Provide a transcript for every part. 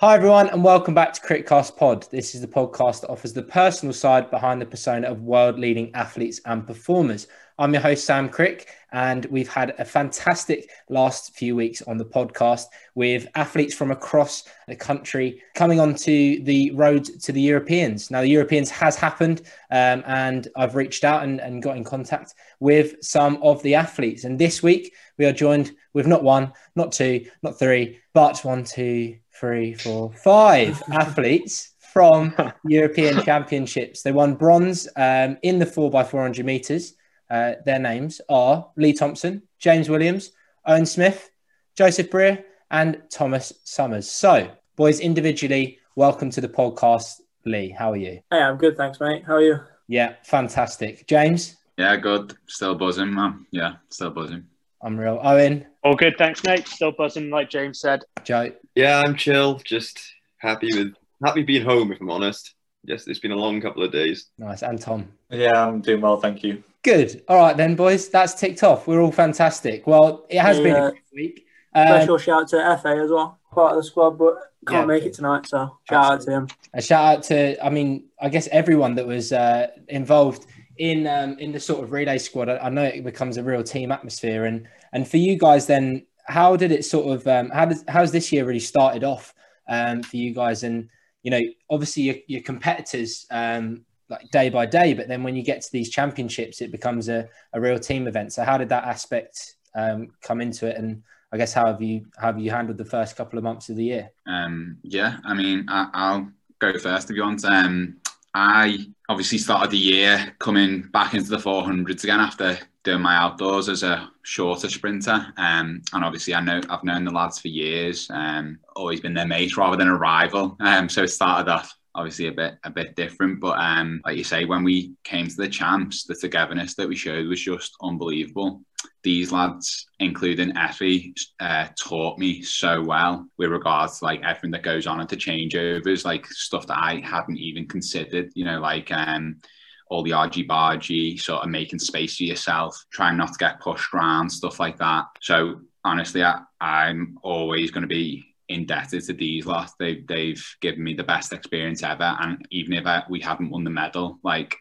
Hi, everyone, and welcome back to Critcast Pod. This is the podcast that offers the personal side behind the persona of world leading athletes and performers. I'm your host, Sam Crick, and we've had a fantastic last few weeks on the podcast with athletes from across the country coming onto the road to the Europeans. Now, the Europeans has happened, um, and I've reached out and, and got in contact with some of the athletes. And this week, we are joined with not one, not two, not three, but one, two, three, four, five athletes from European Championships. They won bronze um, in the 4x400 meters. Uh, their names are Lee Thompson, James Williams, Owen Smith, Joseph Brier, and Thomas Somers. So, boys, individually, welcome to the podcast. Lee, how are you? Hey, I'm good, thanks, mate. How are you? Yeah, fantastic. James? Yeah, good. Still buzzing, man. Yeah, still buzzing. I'm real. Owen? All good, thanks, mate. Still buzzing, like James said. Joe? Yeah, I'm chill. Just happy with happy being home, if I'm honest. Yes, it's been a long couple of days. Nice. And Tom? Yeah, I'm doing well, thank you. Good. All right, then, boys. That's ticked off. We're all fantastic. Well, it has been a great week. Um, special shout out to Efe as well, part of the squad, but can't yeah, make it tonight. So shout absolutely. out to him. A shout out to, I mean, I guess everyone that was uh, involved in um, in the sort of relay squad. I, I, know it becomes a real team atmosphere, and and for you guys, then how did it sort of um, how does how's this year really started off um, for you guys? And you know, obviously your, your competitors um, like day by day, but then when you get to these championships, it becomes a, a real team event. So how did that aspect um, come into it? And I guess how have you how have you handled the first couple of months of the year? Um, yeah, I mean, I, will go first if you want. Um, I obviously started the year coming back into the 400s again after doing my outdoors as a shorter sprinter. Um, and obviously, I know I've known the lads for years. Um, always been their mate rather than a rival. Um, so it started off obviously a bit a bit different. But um, like you say, when we came to the champs, the togetherness that we showed was just unbelievable. These lads, including Efe, uh, taught me so well with regards to like everything that goes on into changeovers, like stuff that I hadn't even considered. You know, like um, all the argy bargy, sort of making space for yourself, trying not to get pushed around, stuff like that. So honestly, I, I'm always going to be indebted to these lot. They've they've given me the best experience ever, and even if I, we haven't won the medal, like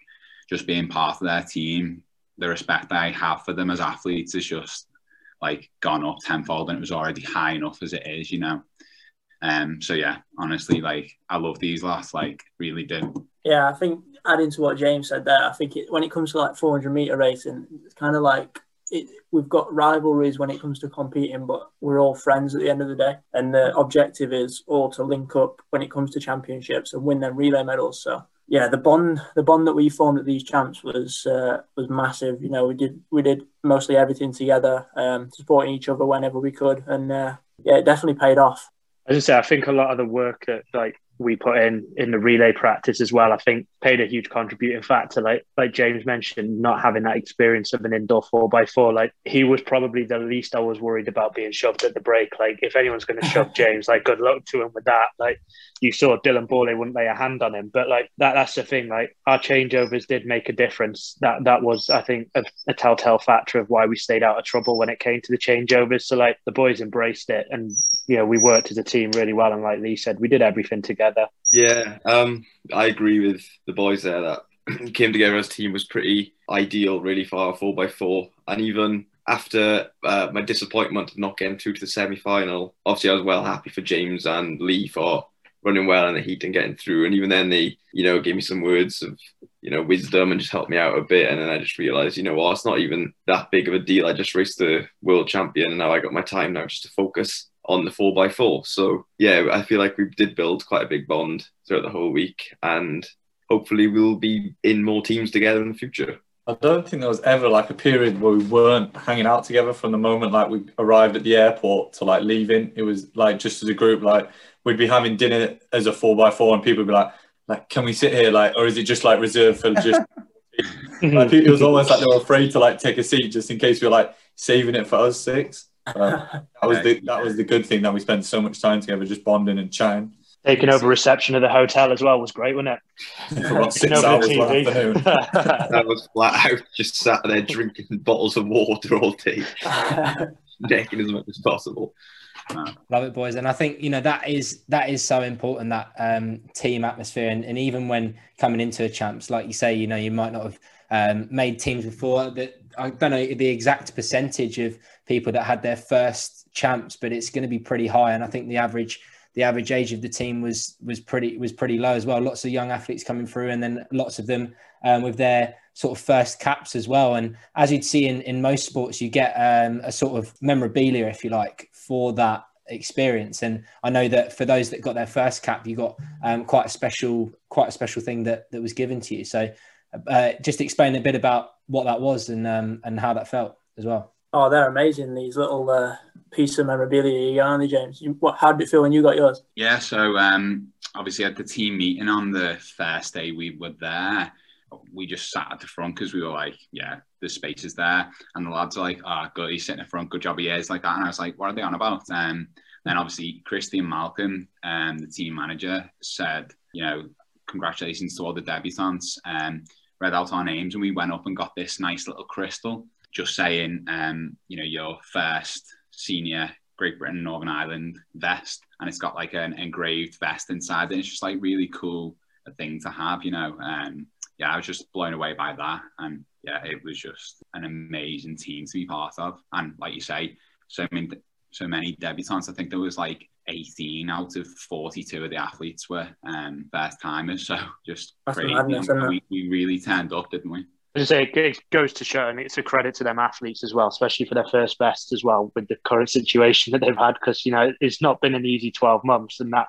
just being part of their team, the respect I have for them as athletes is just like gone up tenfold, and it was already high enough as it is, you know. Um. So yeah, honestly, like I love these lots, like really do. Yeah, I think adding to what James said there, I think it, when it comes to like 400 meter racing, it's kind of like it, we've got rivalries when it comes to competing, but we're all friends at the end of the day. And the objective is all to link up when it comes to championships and win them relay medals. So yeah, the bond the bond that we formed at these champs was uh, was massive. You know, we did we did mostly everything together, um, supporting each other whenever we could, and uh, yeah, it definitely paid off. As I say, I think a lot of the work that like we put in in the relay practice as well. I think paid a huge contributing factor. Like like James mentioned, not having that experience of an indoor four by four. Like he was probably the least I was worried about being shoved at the break. Like if anyone's going to shove James, like good luck to him with that. Like you saw Dylan Borlée wouldn't lay a hand on him, but like that that's the thing. Like our changeovers did make a difference. That that was I think a, a telltale factor of why we stayed out of trouble when it came to the changeovers. So like the boys embraced it, and you know we worked as a team really well. And like Lee said, we did everything together together. Yeah, um, I agree with the boys there that came together as a team was pretty ideal, really, for our four by four. And even after uh, my disappointment of not getting through to the semi final, obviously I was well happy for James and Lee for running well in the heat and getting through. And even then, they, you know, gave me some words of, you know, wisdom and just helped me out a bit. And then I just realized, you know, well, it's not even that big of a deal. I just raced the world champion and now I got my time now just to focus on the four by four. So yeah, I feel like we did build quite a big bond throughout the whole week, and hopefully we'll be in more teams together in the future. I don't think there was ever like a period where we weren't hanging out together from the moment like we arrived at the airport to like leaving. It was like just as a group, like we'd be having dinner as a four by four, and people would be like, like, can we sit here? Like, or is it just like reserved for just? like, it was almost like they were afraid to like take a seat just in case we were like saving it for us six. That was the that was the good thing that we spent so much time together, just bonding and chatting. Taking over reception of the hotel as well was great, wasn't it? For about six hours that was flat out, just sat there drinking bottles of water all day, checking as much as possible. Love it, boys. And I think you know that is that is so important that um, team atmosphere, and, and even when coming into a champs, like you say, you know, you might not have um, made teams before. That I don't know the exact percentage of people that had their first champs, but it's going to be pretty high. And I think the average the average age of the team was was pretty was pretty low as well. Lots of young athletes coming through, and then lots of them um, with their sort of first caps as well. And as you'd see in, in most sports, you get um, a sort of memorabilia, if you like, for that experience. And I know that for those that got their first cap, you got um, quite a special quite a special thing that that was given to you. So uh, just explain a bit about what that was and um, and how that felt as well. Oh, they're amazing. These little uh, pieces of memorabilia you got, aren't they, James? You, what, how did it feel when you got yours? Yeah, so um, obviously at the team meeting on the first day we were there, we just sat at the front because we were like, yeah, the space is there. And the lads are like, ah, oh, good, he's sitting in front, good job he is, like that. And I was like, what are they on about? Um, then obviously Christian Malcolm, um, the team manager, said, you know, congratulations to all the debutants. Um, read out our names and we went up and got this nice little crystal just saying, um, you know, your first senior Great Britain Northern Ireland vest, and it's got like an engraved vest inside, and it's just like really cool a thing to have, you know. Um, yeah, I was just blown away by that, and yeah, it was just an amazing team to be part of, and like you say, so many so many debutants. I think there was like 18 out of 42 of the athletes were um, first timers, so just That's crazy. madness, And isn't we, we really turned up, didn't we? As I say, it goes to show, and it's a credit to them athletes as well, especially for their first best as well with the current situation that they've had. Because you know it's not been an easy twelve months, and that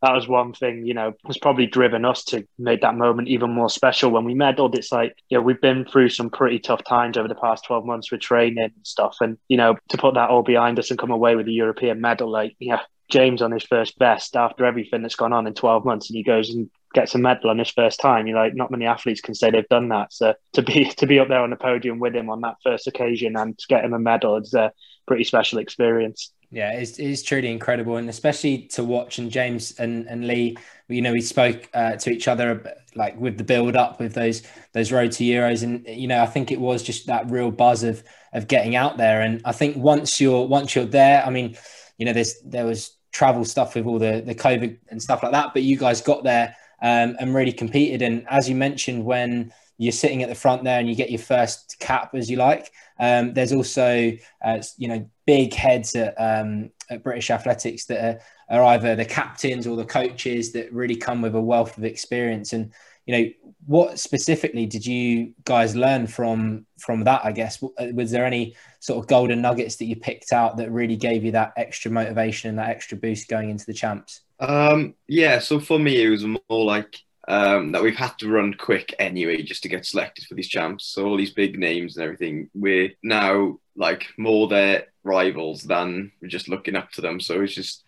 that was one thing you know has probably driven us to make that moment even more special when we medaled. It's like yeah, we've been through some pretty tough times over the past twelve months with training and stuff, and you know to put that all behind us and come away with a European medal, like yeah, James on his first best after everything that's gone on in 12 months and he goes and gets a medal on his first time. You know, like not many athletes can say they've done that. So to be to be up there on the podium with him on that first occasion and to get him a medal is a pretty special experience. Yeah, it's, it's truly incredible, and especially to watch. And James and, and Lee, you know, we spoke uh, to each other like with the build up with those those road to Euros, and you know, I think it was just that real buzz of of getting out there. And I think once you're once you're there, I mean, you know, there's there was travel stuff with all the the COVID and stuff like that. But you guys got there um, and really competed. And as you mentioned, when you're sitting at the front there and you get your first cap, as you like, um, there's also uh, you know big heads at, um, at British Athletics that are, are either the captains or the coaches that really come with a wealth of experience and you know what specifically did you guys learn from from that i guess was there any sort of golden nuggets that you picked out that really gave you that extra motivation and that extra boost going into the champs um yeah so for me it was more like um, that we've had to run quick anyway just to get selected for these champs. So all these big names and everything, we're now like more their rivals than we're just looking up to them. So it's just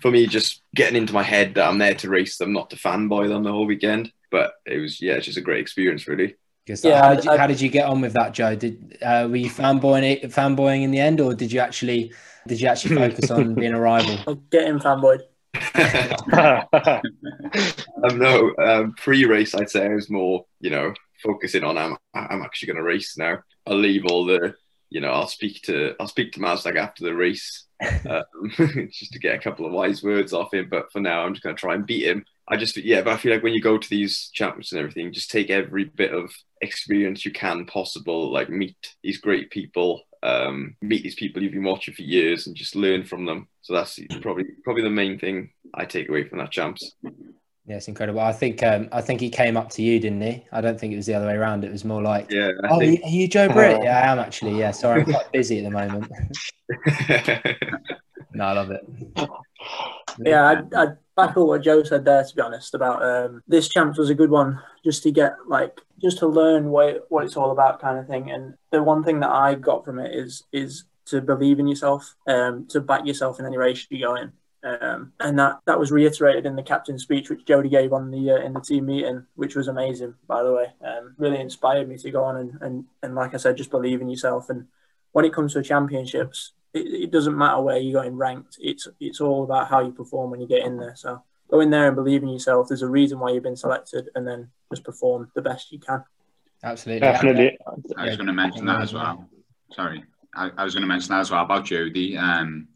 for me just getting into my head that I'm there to race them, not to fanboy them the whole weekend but it was yeah, it's just a great experience, really. Yeah, how did, you, I, how did you get on with that, Joe? Did uh, were you fanboying fanboying in the end, or did you actually did you actually focus on being a rival? Getting fanboyed. um, no, um, pre-race, I'd say I was more, you know, focusing on I'm I'm actually going to race now. I'll leave all the, you know, I'll speak to I'll speak to Maslak after the race, um, just to get a couple of wise words off him. But for now, I'm just going to try and beat him I just yeah, but I feel like when you go to these champs and everything, just take every bit of experience you can possible. Like meet these great people, um, meet these people you've been watching for years, and just learn from them. So that's probably probably the main thing I take away from that champs. Yeah, it's incredible. I think um, I think he came up to you, didn't he? I don't think it was the other way around. It was more like, yeah. I oh, think... are you Joe Britt? Yeah, I am actually. Yeah, sorry, I'm quite busy at the moment. no, I love it. Yeah, I, I back up what Joe said there. To be honest, about um, this champs was a good one, just to get like just to learn what what it's all about, kind of thing. And the one thing that I got from it is is to believe in yourself, um, to back yourself in any race you go in. Um, and that, that was reiterated in the captain's speech, which Jodie gave on the uh, in the team meeting, which was amazing, by the way. Um, really inspired me to go on and, and and like I said, just believe in yourself. And when it comes to championships, it, it doesn't matter where you got in ranked. It's it's all about how you perform when you get in there. So go in there and believe in yourself. There's a reason why you've been selected, and then just perform the best you can. Absolutely, definitely. I was going to mention that as well. Sorry, I, I was going to mention that as well about Jodie. Um,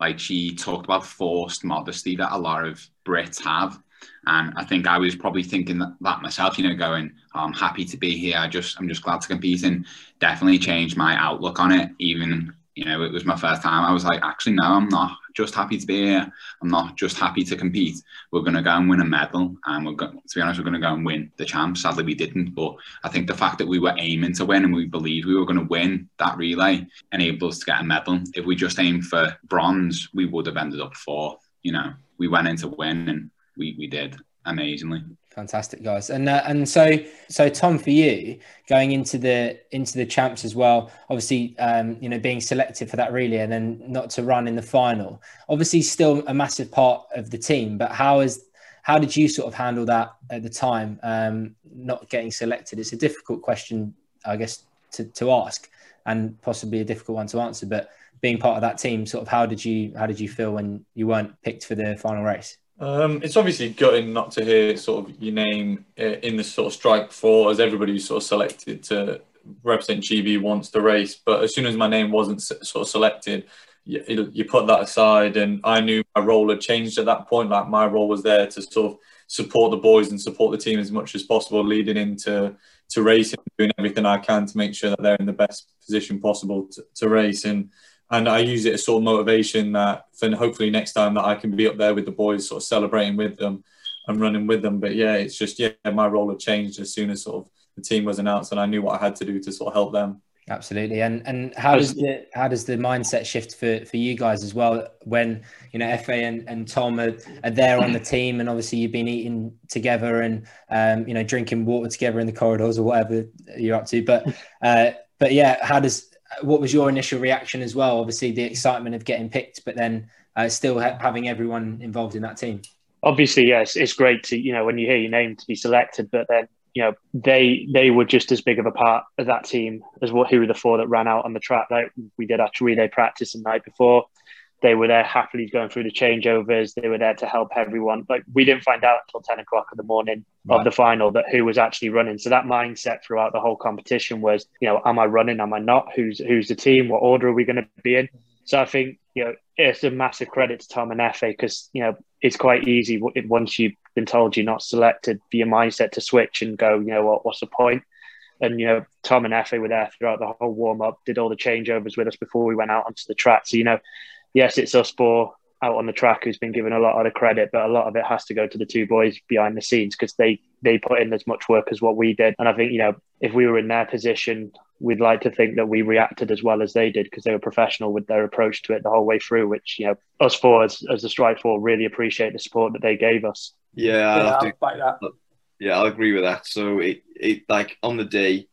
Like she talked about forced modesty that a lot of Brits have. And I think I was probably thinking that, that myself, you know, going, oh, I'm happy to be here. I just, I'm just glad to compete and definitely changed my outlook on it. Even, you know, it was my first time. I was like, actually, no, I'm not just happy to be here. I'm not just happy to compete. We're going to go and win a medal. And we're going, to be honest, we're going to go and win the champ. Sadly, we didn't. But I think the fact that we were aiming to win and we believed we were going to win that relay enabled us to get a medal. If we just aimed for bronze, we would have ended up fourth. You know, we went in to win and we, we did amazingly. Fantastic, guys, and uh, and so so Tom, for you going into the into the champs as well. Obviously, um, you know, being selected for that really, and then not to run in the final. Obviously, still a massive part of the team. But how is how did you sort of handle that at the time? Um, not getting selected. It's a difficult question, I guess, to to ask, and possibly a difficult one to answer. But being part of that team, sort of, how did you how did you feel when you weren't picked for the final race? Um, it's obviously gutting not to hear sort of your name uh, in the sort of strike four as everybody who's sort of selected to represent GB wants to race. But as soon as my name wasn't sort of selected, you, you put that aside, and I knew my role had changed at that point. Like my role was there to sort of support the boys and support the team as much as possible, leading into to racing, doing everything I can to make sure that they're in the best position possible to, to race. And and I use it as sort of motivation that for hopefully next time that I can be up there with the boys, sort of celebrating with them and running with them. But yeah, it's just yeah, my role had changed as soon as sort of the team was announced, and I knew what I had to do to sort of help them. Absolutely, and and how does the how does the mindset shift for for you guys as well when you know Efe and, and Tom are, are there on the team, and obviously you've been eating together and um, you know drinking water together in the corridors or whatever you're up to, but uh, but yeah, how does what was your initial reaction as well? Obviously, the excitement of getting picked, but then uh, still ha- having everyone involved in that team. Obviously, yes, it's great to you know when you hear your name to be selected, but then you know they they were just as big of a part of that team as what who were the four that ran out on the track. Like we did actually relay practice the night before. They were there happily going through the changeovers. They were there to help everyone. Like we didn't find out until ten o'clock in the morning right. of the final that who was actually running. So that mindset throughout the whole competition was, you know, am I running? Am I not? Who's who's the team? What order are we going to be in? So I think you know it's a massive credit to Tom and Efe because you know it's quite easy once you've been told you're not selected for your mindset to switch and go, you know what, what's the point? And you know Tom and Efe were there throughout the whole warm up, did all the changeovers with us before we went out onto the track. So you know yes, it's us four out on the track who's been given a lot of the credit, but a lot of it has to go to the two boys behind the scenes because they they put in as much work as what we did. And I think you know if we were in their position, we'd like to think that we reacted as well as they did because they were professional with their approach to it the whole way through. Which you know us four as, as the strike four really appreciate the support that they gave us. Yeah, I'll yeah, to, I'll yeah, I'll agree with that. So it it like on the day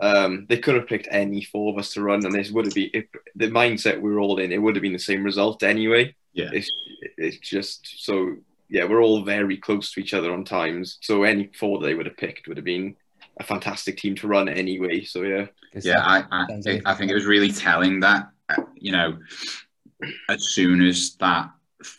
um, they could have picked any four of us to run, and this would have been if the mindset we were all in. It would have been the same result anyway. Yeah, it's it's just so yeah. We're all very close to each other on times, so any four they would have picked would have been a fantastic team to run anyway. So yeah, yeah. I I, I think it was really telling that uh, you know as soon as that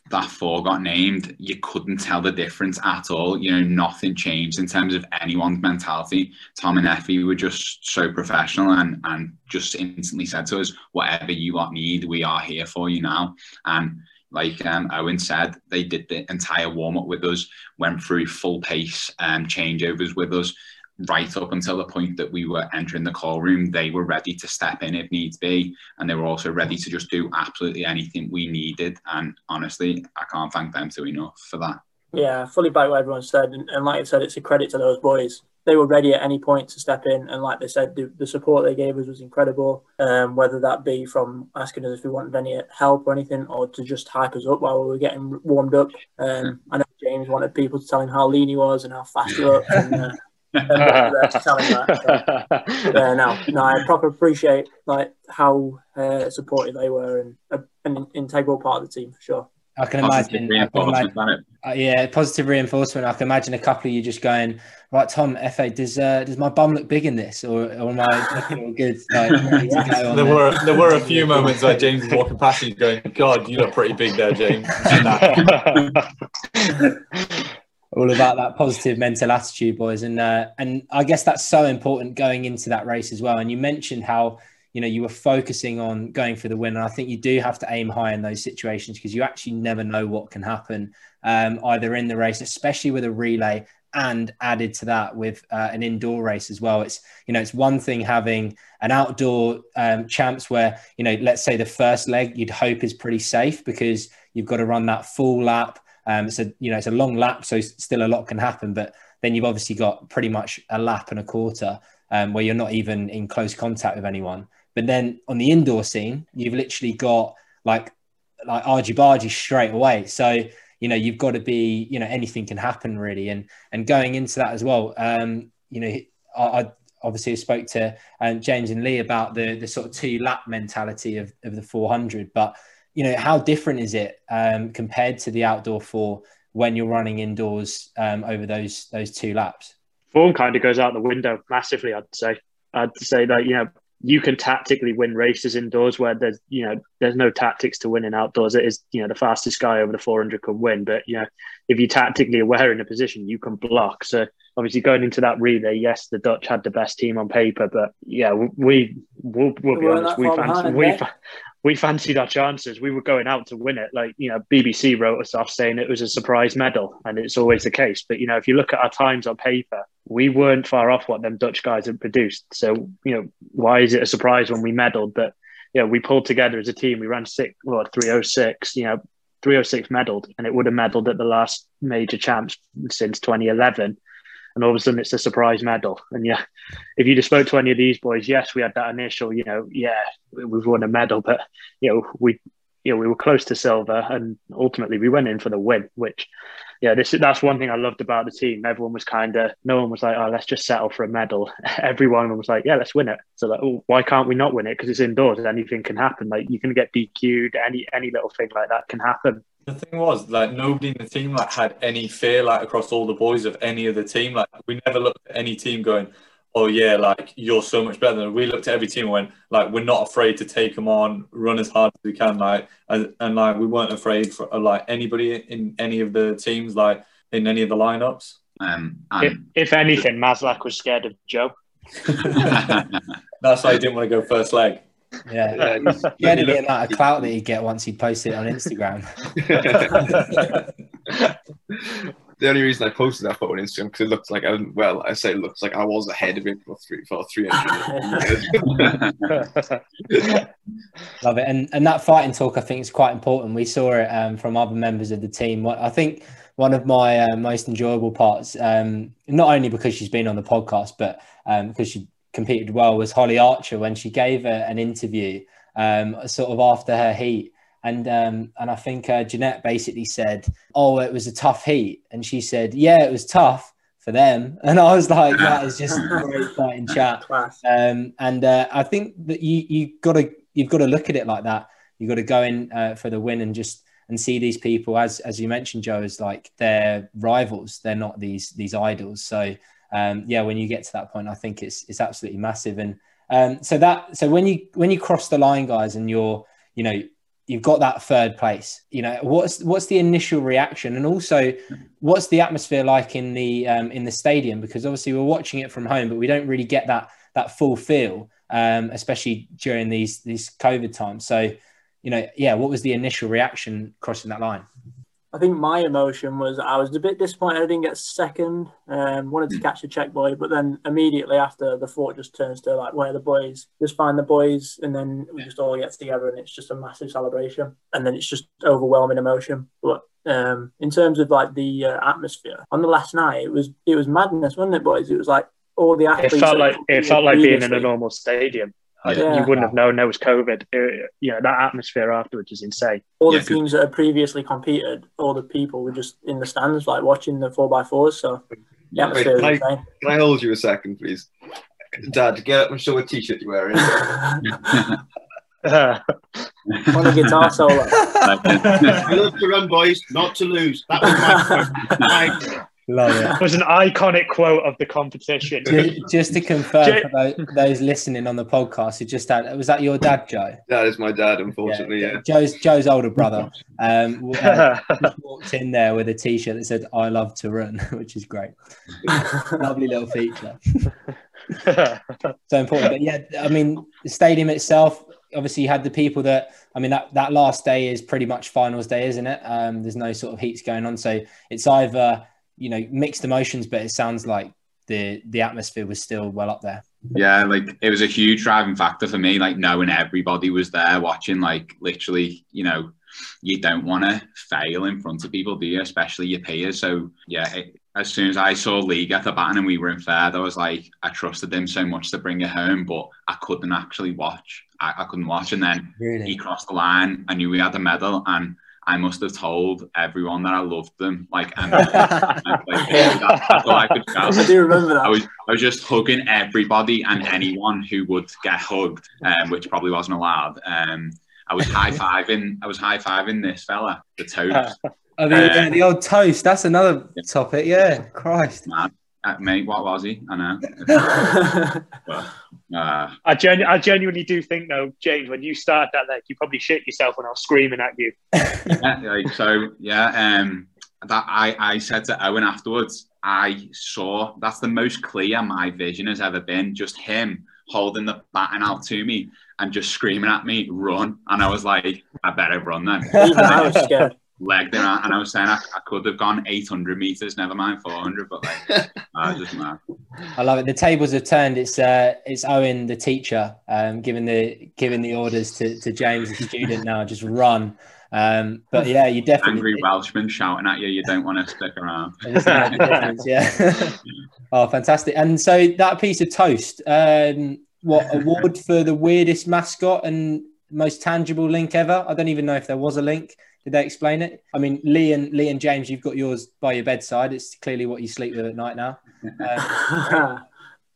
that four got named, you couldn't tell the difference at all. You know, nothing changed in terms of anyone's mentality. Tom and Efe were just so professional and and just instantly said to us, "Whatever you want need, we are here for you now." And like um, Owen said, they did the entire warm up with us, went through full pace um, changeovers with us right up until the point that we were entering the call room, they were ready to step in if needs be. And they were also ready to just do absolutely anything we needed. And honestly, I can't thank them too enough for that. Yeah, fully back what everyone said. And, and like I said, it's a credit to those boys. They were ready at any point to step in. And like they said, the, the support they gave us was incredible. Um, whether that be from asking us if we wanted any help or anything, or to just hype us up while we were getting warmed up. Um, I know James wanted people to tell him how lean he was and how fast he looked. And, uh, yeah, no, no, I proper appreciate like how uh, supportive they were and uh, an integral part of the team for sure. I can imagine. I can imagine uh, yeah, positive reinforcement. I can imagine a couple of you just going, right, Tom, Efe, does uh, does my bum look big in this, or, or am I looking all good? Like, yeah. there were there were a few moments where James was walking past you, going, God, you look pretty big there, James. all about that positive mental attitude, boys. And uh, and I guess that's so important going into that race as well. And you mentioned how you know you were focusing on going for the win and i think you do have to aim high in those situations because you actually never know what can happen um, either in the race especially with a relay and added to that with uh, an indoor race as well it's you know it's one thing having an outdoor um, champs where you know let's say the first leg you'd hope is pretty safe because you've got to run that full lap um, so you know it's a long lap so still a lot can happen but then you've obviously got pretty much a lap and a quarter um, where you're not even in close contact with anyone but then on the indoor scene, you've literally got like like argy bargy straight away. So you know you've got to be you know anything can happen really, and and going into that as well. Um, you know, I, I obviously spoke to um, James and Lee about the the sort of two lap mentality of of the 400, but you know how different is it um, compared to the outdoor four when you're running indoors um, over those those two laps? Form kind of goes out the window massively. I'd say. I'd say that you know you can tactically win races indoors where there's you know there's no tactics to winning outdoors. It is you know the fastest guy over the 400 can win, but you know if you're tactically aware in a position, you can block. So obviously going into that relay, yes, the Dutch had the best team on paper, but yeah, we we'll, we'll be honest, we fancy, we, we fancied our chances. We were going out to win it. Like, you know, BBC wrote us off saying it was a surprise medal, and it's always the case. But, you know, if you look at our times on paper, we weren't far off what them Dutch guys had produced. So, you know, why is it a surprise when we medaled? But, you know, we pulled together as a team. We ran six, well, 306, you know, 306 medaled, and it would have medaled at the last major champs since 2011 and all of a sudden it's a surprise medal. And yeah, if you just spoke to any of these boys, yes, we had that initial, you know, yeah, we've won a medal, but you know, we you know, we were close to silver and ultimately we went in for the win, which yeah, this that's one thing I loved about the team. Everyone was kind of no one was like, oh, let's just settle for a medal. Everyone was like, yeah, let's win it. So like, oh, why can't we not win it? Because it's indoors, anything can happen. Like you can get DQ'd, any any little thing like that can happen. The thing was, like, nobody in the team like had any fear, like across all the boys of any of the team. Like, we never looked at any team going, "Oh yeah, like you're so much better." Than we looked at every team and went, "Like, we're not afraid to take them on, run as hard as we can." Like, and, and like we weren't afraid for like anybody in any of the teams, like in any of the lineups. Um, if, if anything, Maslak was scared of Joe. That's why he didn't want to go first leg. Yeah, had the amount of clout that he'd get once he posted it on Instagram. the only reason I posted that photo on Instagram because it looks like I well, I say it looks like I was ahead of him for three for three hundred. Love it, and and that fighting talk I think is quite important. We saw it um, from other members of the team. I think one of my uh, most enjoyable parts, um, not only because she's been on the podcast, but um, because she competed well was Holly Archer when she gave a, an interview um, sort of after her heat. And um, and I think uh, Jeanette basically said, "Oh, it was a tough heat," and she said, "Yeah, it was tough for them." And I was like, "That is just great fighting chat." Um, and uh, I think that you you got to you've got to look at it like that. You've got to go in uh, for the win and just and see these people as as you mentioned, Joe, as like they're rivals. They're not these these idols. So um, yeah, when you get to that point, I think it's it's absolutely massive. And um, so that so when you when you cross the line, guys, and you're you know you've got that third place. You know what's what's the initial reaction, and also what's the atmosphere like in the um, in the stadium? Because obviously we're watching it from home, but we don't really get that that full feel, um, especially during these these COVID times. So you know, yeah, what was the initial reaction crossing that line? I think my emotion was I was a bit disappointed I didn't get second. Um, wanted to hmm. catch a check boy, but then immediately after the fort just turns to like where the boys, just find the boys, and then we just all get together and it's just a massive celebration, and then it's just overwhelming emotion. But um, in terms of like the uh, atmosphere on the last night, it was it was madness, wasn't it, boys? It was like all the athletes. It felt like it felt like being in a normal stadium. Yeah. You wouldn't have known there was COVID. It, you know, that atmosphere afterwards is insane. All the teams that had previously competed, all the people were just in the stands, like watching the 4x4s. So, yeah, Wait, can, I, can I hold you a second, please? Dad, get up and show what t shirt you're wearing. on a guitar solo. we love to run, boys, not to lose. That was my, my Love it. It was an iconic quote of the competition. Ju- Just to confirm Jay- for tho- those listening on the podcast, who just had was that your dad, Joe? That is my dad, unfortunately. Yeah. Joe's Joe's older brother. Um, uh, walked in there with a T-shirt that said "I love to run," which is great. Lovely little feature. So important. But yeah, I mean, the stadium itself. Obviously, you had the people that. I mean, that that last day is pretty much finals day, isn't it? Um, there's no sort of heats going on, so it's either you know mixed emotions, but it sounds like the the atmosphere was still well up there. Yeah, like it was a huge driving factor for me, like knowing everybody was there watching, like literally, you know, you don't want to fail in front of people, do you? Especially your peers. So yeah, it, as soon as I saw Lee get the baton and we were in third, I was like, I trusted him so much to bring it home, but I couldn't actually watch. I, I couldn't watch. And then he crossed the line. I knew we had the medal, and I must have told everyone that I loved them. Like, and, like that, that's all I could shout. I do remember that. I was I was just hugging everybody and anyone who would get hugged, um, which probably wasn't allowed. Um, I was high fiving. I was high fiving this fella, the toast. oh, the, yeah, the old toast. That's another topic. Yeah, Christ. Man, uh, mate, what was he? I know. But, uh, I, genu- I genuinely do think, though, James, when you started that leg, you probably shit yourself when I was screaming at you. yeah, like, so yeah. Um, that I I said to Owen afterwards. I saw that's the most clear my vision has ever been. Just him holding the baton out to me and just screaming at me, "Run!" And I was like, "I better run then." Even I was scared. Legged him out, and I was saying I, I could have gone 800 meters, never mind 400, but like, I just mad. I love it. The tables have turned. It's uh, it's Owen, the teacher, um, giving the giving the orders to, to James, the student. Now, just run. Um, but yeah, you definitely Angry Welshman shouting at you, you don't want to stick around. It's made the difference, yeah. oh, fantastic! And so that piece of toast, um, what award for the weirdest mascot and most tangible link ever? I don't even know if there was a link. Did they explain it? I mean, Lee and Lee and James, you've got yours by your bedside. It's clearly what you sleep with at night now. Um,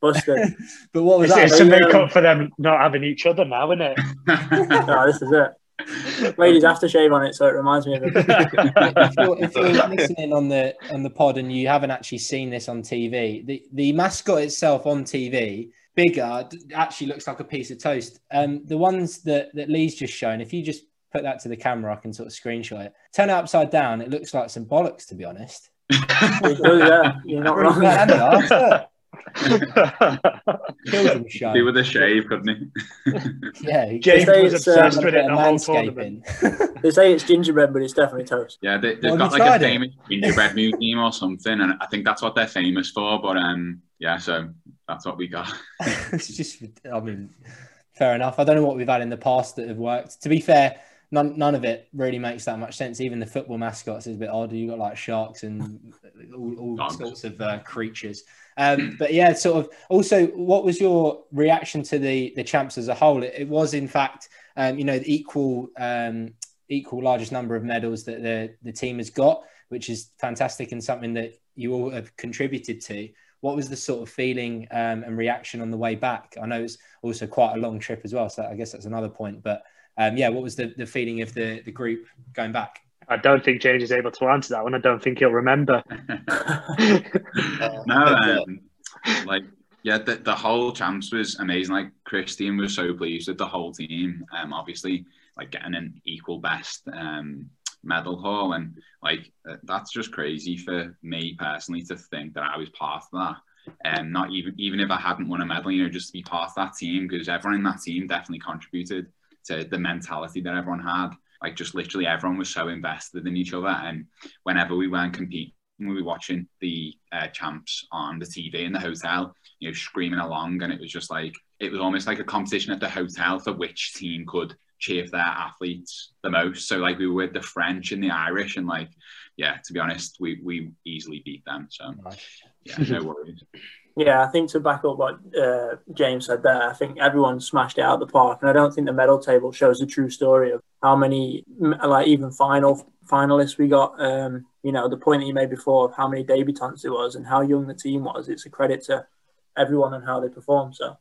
Busted. but what was It's, that? it's to They, make um, up for them not having each other now, isn't it? no, this is it. Ladies aftershave on it, so it reminds me of it. if you're, if you're listening on the on the pod and you haven't actually seen this on TV, the the mascot itself on TV bigger d- actually looks like a piece of toast. Um, the ones that that Lee's just shown, if you just put that to the camera, I can sort of screenshot it. Turn it upside down, it looks like some bollocks, to be honest. It yeah, you're not wrong. bad, aren't they? Children's show. Do with a shave, couldn't he? Yeah, he James say was it's, uh, obsessed done a with bit it the whole tournament. They say it's gingerbread, but it's definitely toast. Yeah, they, they've Well, got like a tried it. famous gingerbread museum or something, and I think that's what they're famous for. But um, yeah, so that's what we got. it's just, I mean, fair enough. I don't know what we've had in the past that have worked. To be fair, none, none of it really makes that much sense. Even the football mascots is a bit odd. You got like sharks and all, all sorts of uh, creatures. Um, but yeah, sort of. Also, what was your reaction to the the champs as a whole? It, it was, in fact, um, you know, the equal um, equal largest number of medals that the the team has got, which is fantastic and something that you all have contributed to what was the sort of feeling um, and reaction on the way back? I know it's also quite a long trip as well, so I guess that's another point. But um, yeah, what was the, the feeling of the, the group going back? I don't think James is able to answer that one. I don't think he'll remember. no, um, like yeah, the, the whole champs was amazing. Like Christian was so pleased with the whole team. Um, obviously, like getting an equal best um medal haul, and like uh, that's just crazy for me personally to think that I was part of that. And not even even if I hadn't won a medal, you know, just to be part of that team because everyone in that team definitely contributed to the mentality that everyone had. Like just literally everyone was so invested in each other, and whenever we weren't competing we were watching the uh, champs on the TV in the hotel, you know, screaming along, and it was just like it was almost like a competition at the hotel for which team could cheer for their athletes the most. So like we were with the French and the Irish, and like yeah, to be honest, we we easily beat them. So yeah, no worries. Yeah, I think to back up what uh, James said there, I think everyone smashed it out of the park, and I don't think the medal table shows the true story of how many, like even final finalists we got. Um, you know, the point that you made before of how many debutants it was and how young the team was. It's a credit to everyone and how they performed. So,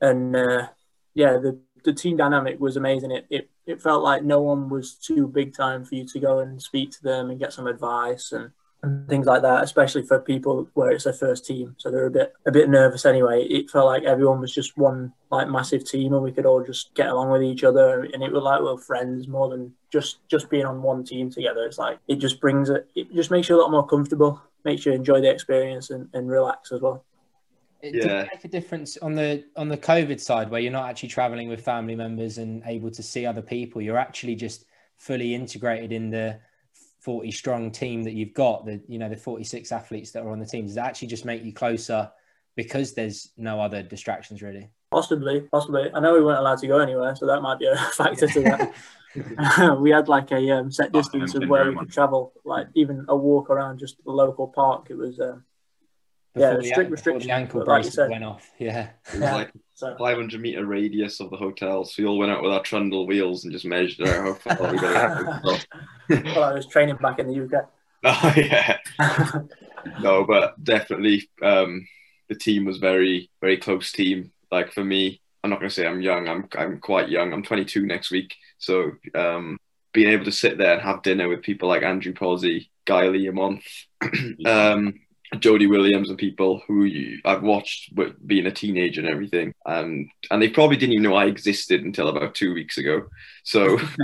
and uh, yeah, the the team dynamic was amazing. It, it it felt like no one was too big time for you to go and speak to them and get some advice and and things like that, especially for people where it's their first team. So they're a bit a bit nervous anyway. It felt like everyone was just one like massive team and we could all just get along with each other and it was like we are friends more than just just being on one team together. It's like it just brings it it just makes you a lot more comfortable, makes you enjoy the experience and, and relax as well. It yeah. make a difference on the on the COVID side where you're not actually traveling with family members and able to see other people. You're actually just fully integrated in the 40 strong team that you've got. The you know the 46 athletes that are on the team. Does it actually just make you closer because there's no other distractions really? Possibly, possibly. I know we weren't allowed to go anywhere, so that might be a factor to that. we had like a um, set distance of where we could travel, like even a walk around just the local park. It was um, yeah, the strict restrictions. The ankle bracelet like went off. Yeah. It was yeah. like so. 500 meter radius of the hotel. So we all went out with our trundle wheels and just measured out how far we got. well, I was training back in the UK. Oh yeah. no, but definitely, um, the team was very, very close team. Like for me, I'm not going to say I'm young. I'm, I'm quite young. I'm 22 next week. So um, being able to sit there and have dinner with people like Andrew Pozzi, Guy Learmonth, um, Jodie Williams and people who you, I've watched being a teenager and everything, and and they probably didn't even know I existed until about two weeks ago. So,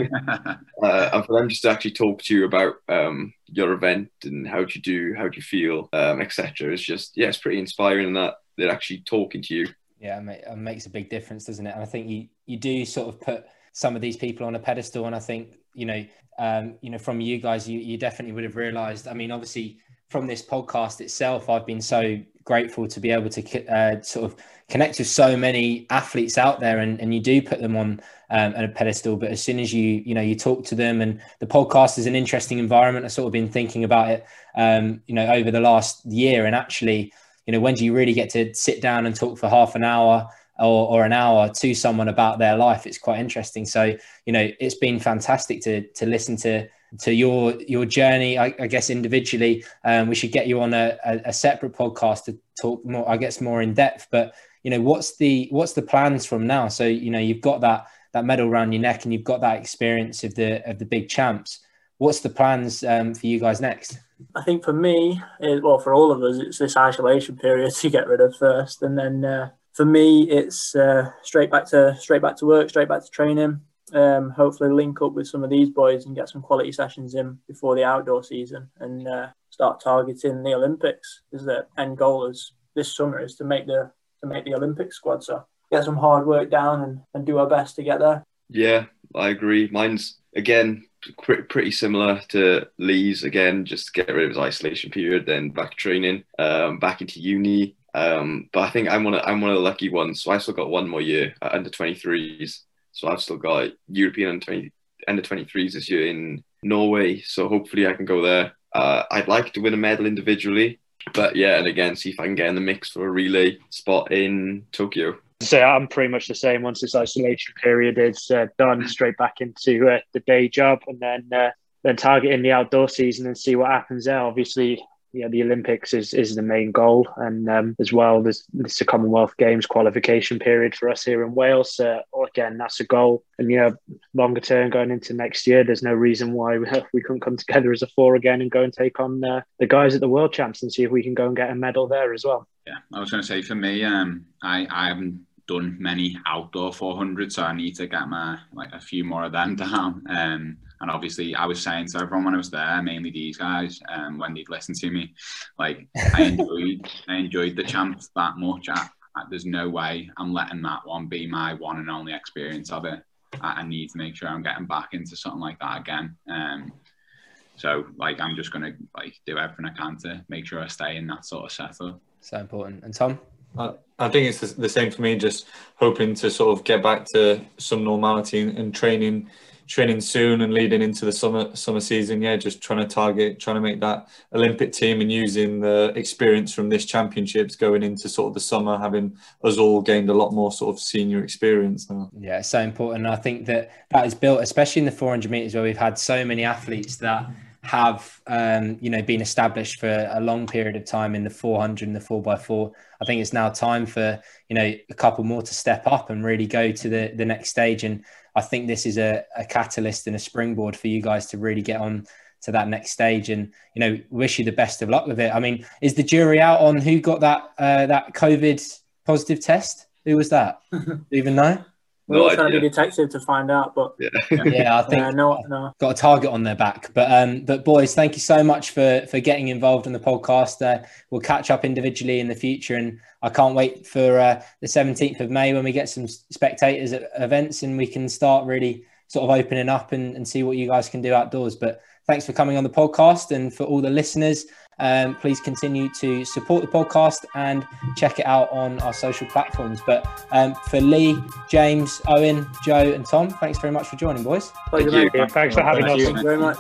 uh, and for them just to actually talk to you about um, your event and how do you do, how do you feel, um, etc. It's just yeah, it's pretty inspiring that they're actually talking to you. Yeah, it makes a big difference, doesn't it? And I think you you do sort of put some of these people on a pedestal, and I think you know, um, you know, from you guys, you you definitely would have realised. I mean, obviously from this podcast itself, I've been so grateful to be able to uh, sort of connect with so many athletes out there, and, and you do put them on um, a pedestal. But as soon as you you know you talk to them, and the podcast is an interesting environment. I've sort of been thinking about it, um, you know, over the last year, and actually, you know, when do you really get to sit down and talk for half an hour? Or, or an hour to someone about their life it's quite interesting. So you know it's been fantastic to to listen to to your your journey. I, I guess individually um, we should get you on a, a, a, separate podcast to talk more i guess more in depth. But you know what's the what's the plans from now? So you know you've got that that medal around your neck and you've got that experience of the of the big champs. What's the plans um, for you guys next? I think for me well for all of us it's this isolation period to get rid of first and then uh, for me it's uh, straight back to straight back to work straight back to training um, hopefully link up with some of these boys and get some quality sessions in before the outdoor season and uh, start targeting the Olympics. Is the end goal is this summer is to make the to make the Olympic squad. So get some hard work down and, and do our best to get there. Yeah, I agree. Mine's again pretty similar to Lee's. Again, just get rid of his isolation period, then back training, um, back into uni. Um, but I think I'm one of I'm one of the lucky ones. So I still got one more year at under 23s. So I've still got European under 20, under 23s this year in Norway. So hopefully I can go there. Uh, I'd like to win a medal individually, but yeah, and again, see if I can get in the mix for a relay spot in Tokyo. So I'm pretty much the same. Once this isolation period is uh, done, straight back into uh, the day job, and then uh, then targeting the outdoor season and see what happens there. Obviously, yeah, the Olympics is, is the main goal, and um, as well, there's this a Commonwealth Games qualification period for us here in Wales. Uh, again, that's a goal, and know, longer term going into next year, there's no reason why we, we couldn't come together as a four again and go and take on uh, the guys at the World Champs and see if we can go and get a medal there as well. Yeah, I was going to say for me, um, I I haven't done many outdoor 400, so I need to get my like a few more of them down. Um, and obviously, I was saying to everyone when I was there, mainly these guys, um, when they'd listen to me, like I enjoyed, I enjoyed the champs that much. I, I, there's no way I'm letting that one be my one and only experience of it. I, I, need to make sure I'm getting back into something like that again. Um, so, like, I'm just gonna like do everything I can to make sure I stay in that sort of setup. So important. And Tom. I, I think it's the, the same for me. Just hoping to sort of get back to some normality and, and training training soon and leading into the summer summer season. Yeah, just trying to target, trying to make that Olympic team and using the experience from this championships going into sort of the summer, having us all gained a lot more sort of senior experience now. Yeah, so important. I think that that is built, especially in the 400 meters where we've had so many athletes that have um, you know been established for a long period of time in the 400 and the 4x4 i think it's now time for you know a couple more to step up and really go to the the next stage and I think this is a, a catalyst and a springboard for you guys to really get on to that next stage. And you know, wish you the best of luck with it. I mean, is the jury out on who got that uh, that COVID positive test? Who was that? Do you even know? We're No all trying to be detective to find out, but Yeah. Yeah, I think uh, no, no. got a target on their back. But um, but boys, thank you so much for for getting involved in the podcast. Uh, we'll catch up individually in the future, and I can't wait for uh, the seventeenth of May when we get some spectators at events and we can start really sort of opening up and, and see what you guys can do outdoors. But thanks for coming on the podcast, and for all the listeners. Um, please continue to support the podcast and check it out on our social platforms. But um, for Lee, James, Owen, Joe, and Tom, thanks very much for joining, boys. Pleasure, you. mate. Thanks for having Thank us. you. Thank you very much.